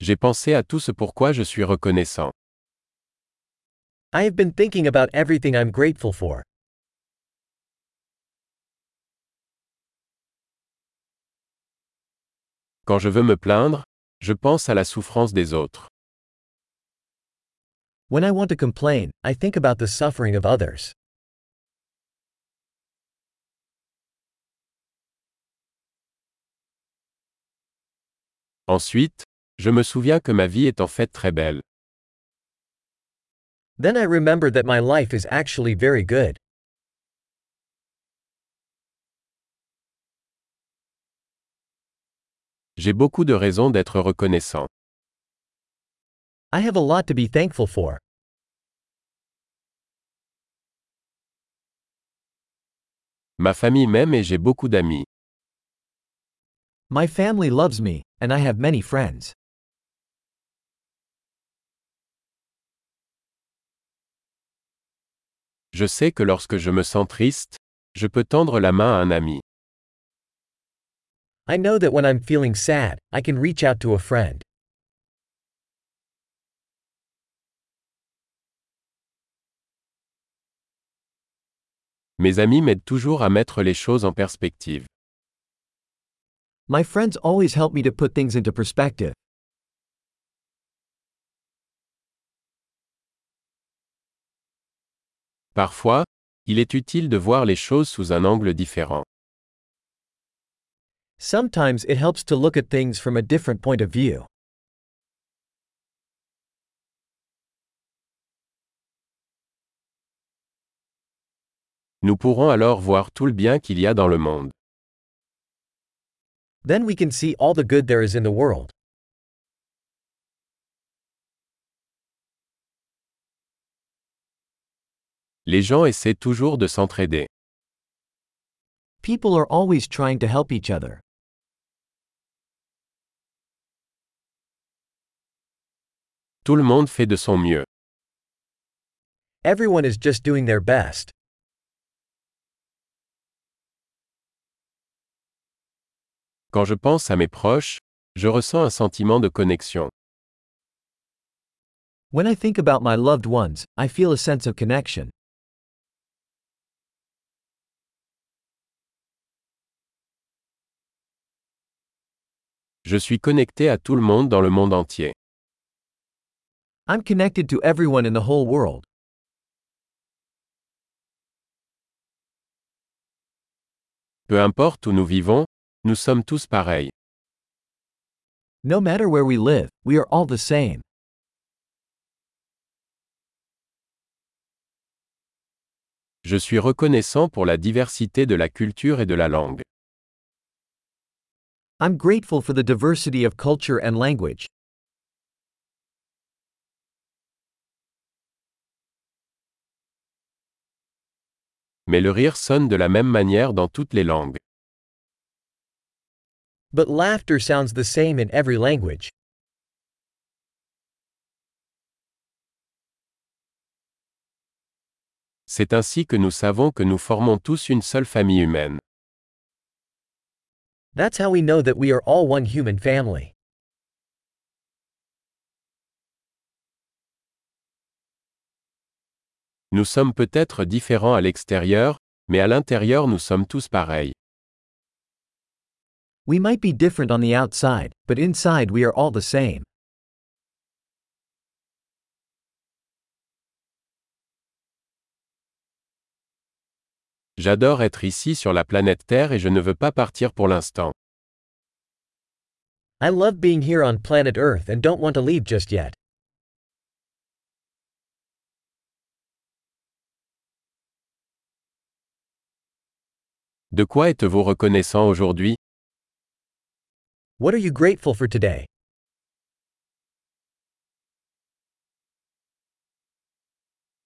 J'ai pensé à tout ce pourquoi je suis reconnaissant. I have been thinking about everything I'm grateful for. Quand je veux me plaindre, je pense à la souffrance des autres. When I want to complain, I think about the suffering of others. Ensuite, je me souviens que ma vie est en fait très belle. Then I remember that my life is actually very good. J'ai beaucoup de raisons d'être reconnaissant. I have a lot to be thankful for. Ma famille m'aime et j'ai beaucoup d'amis. My family loves me, and I have many friends. Je sais que lorsque je me sens triste, je peux tendre la main à un ami. I know that when I'm feeling sad, I can reach out to a friend. Mes amis m'aident toujours à mettre les choses en perspective. My friends always help me to put things into perspective. Parfois, il est utile de voir les choses sous un angle différent. Sometimes it helps to look at things from a different point of view. Nous pourrons alors voir tout le bien qu'il y a dans le monde. Then we can see all the good there is in the world. Les gens essaient toujours de s'entraider. People are always trying to help each other. Tout le monde fait de son mieux. Everyone is just doing their best. Quand je pense à mes proches, je ressens un sentiment de connexion. When I think about my loved ones, I feel a sense of connection. Je suis connecté à tout le monde dans le monde entier. I'm connected to everyone in the whole world. Peu importe où nous vivons, nous sommes tous pareils. No matter where we live, we are all the same. Je suis reconnaissant pour la diversité de la culture et de la langue. I'm grateful for the diversity of culture and language. Mais le rire sonne de la même manière dans toutes les langues. But laughter sounds the same in every language. C'est ainsi que nous savons que nous formons tous une seule famille humaine. That's how we know that we are all one human family. Nous sommes peut-être différents à l'extérieur, mais à l'intérieur nous sommes tous pareils. We might be different on the outside, but inside we are all the same. J'adore être ici sur la planète Terre et je ne veux pas partir pour l'instant. I love being here on planet Earth and don't want to leave just yet. De quoi êtes-vous reconnaissant aujourd'hui? What are you grateful for today?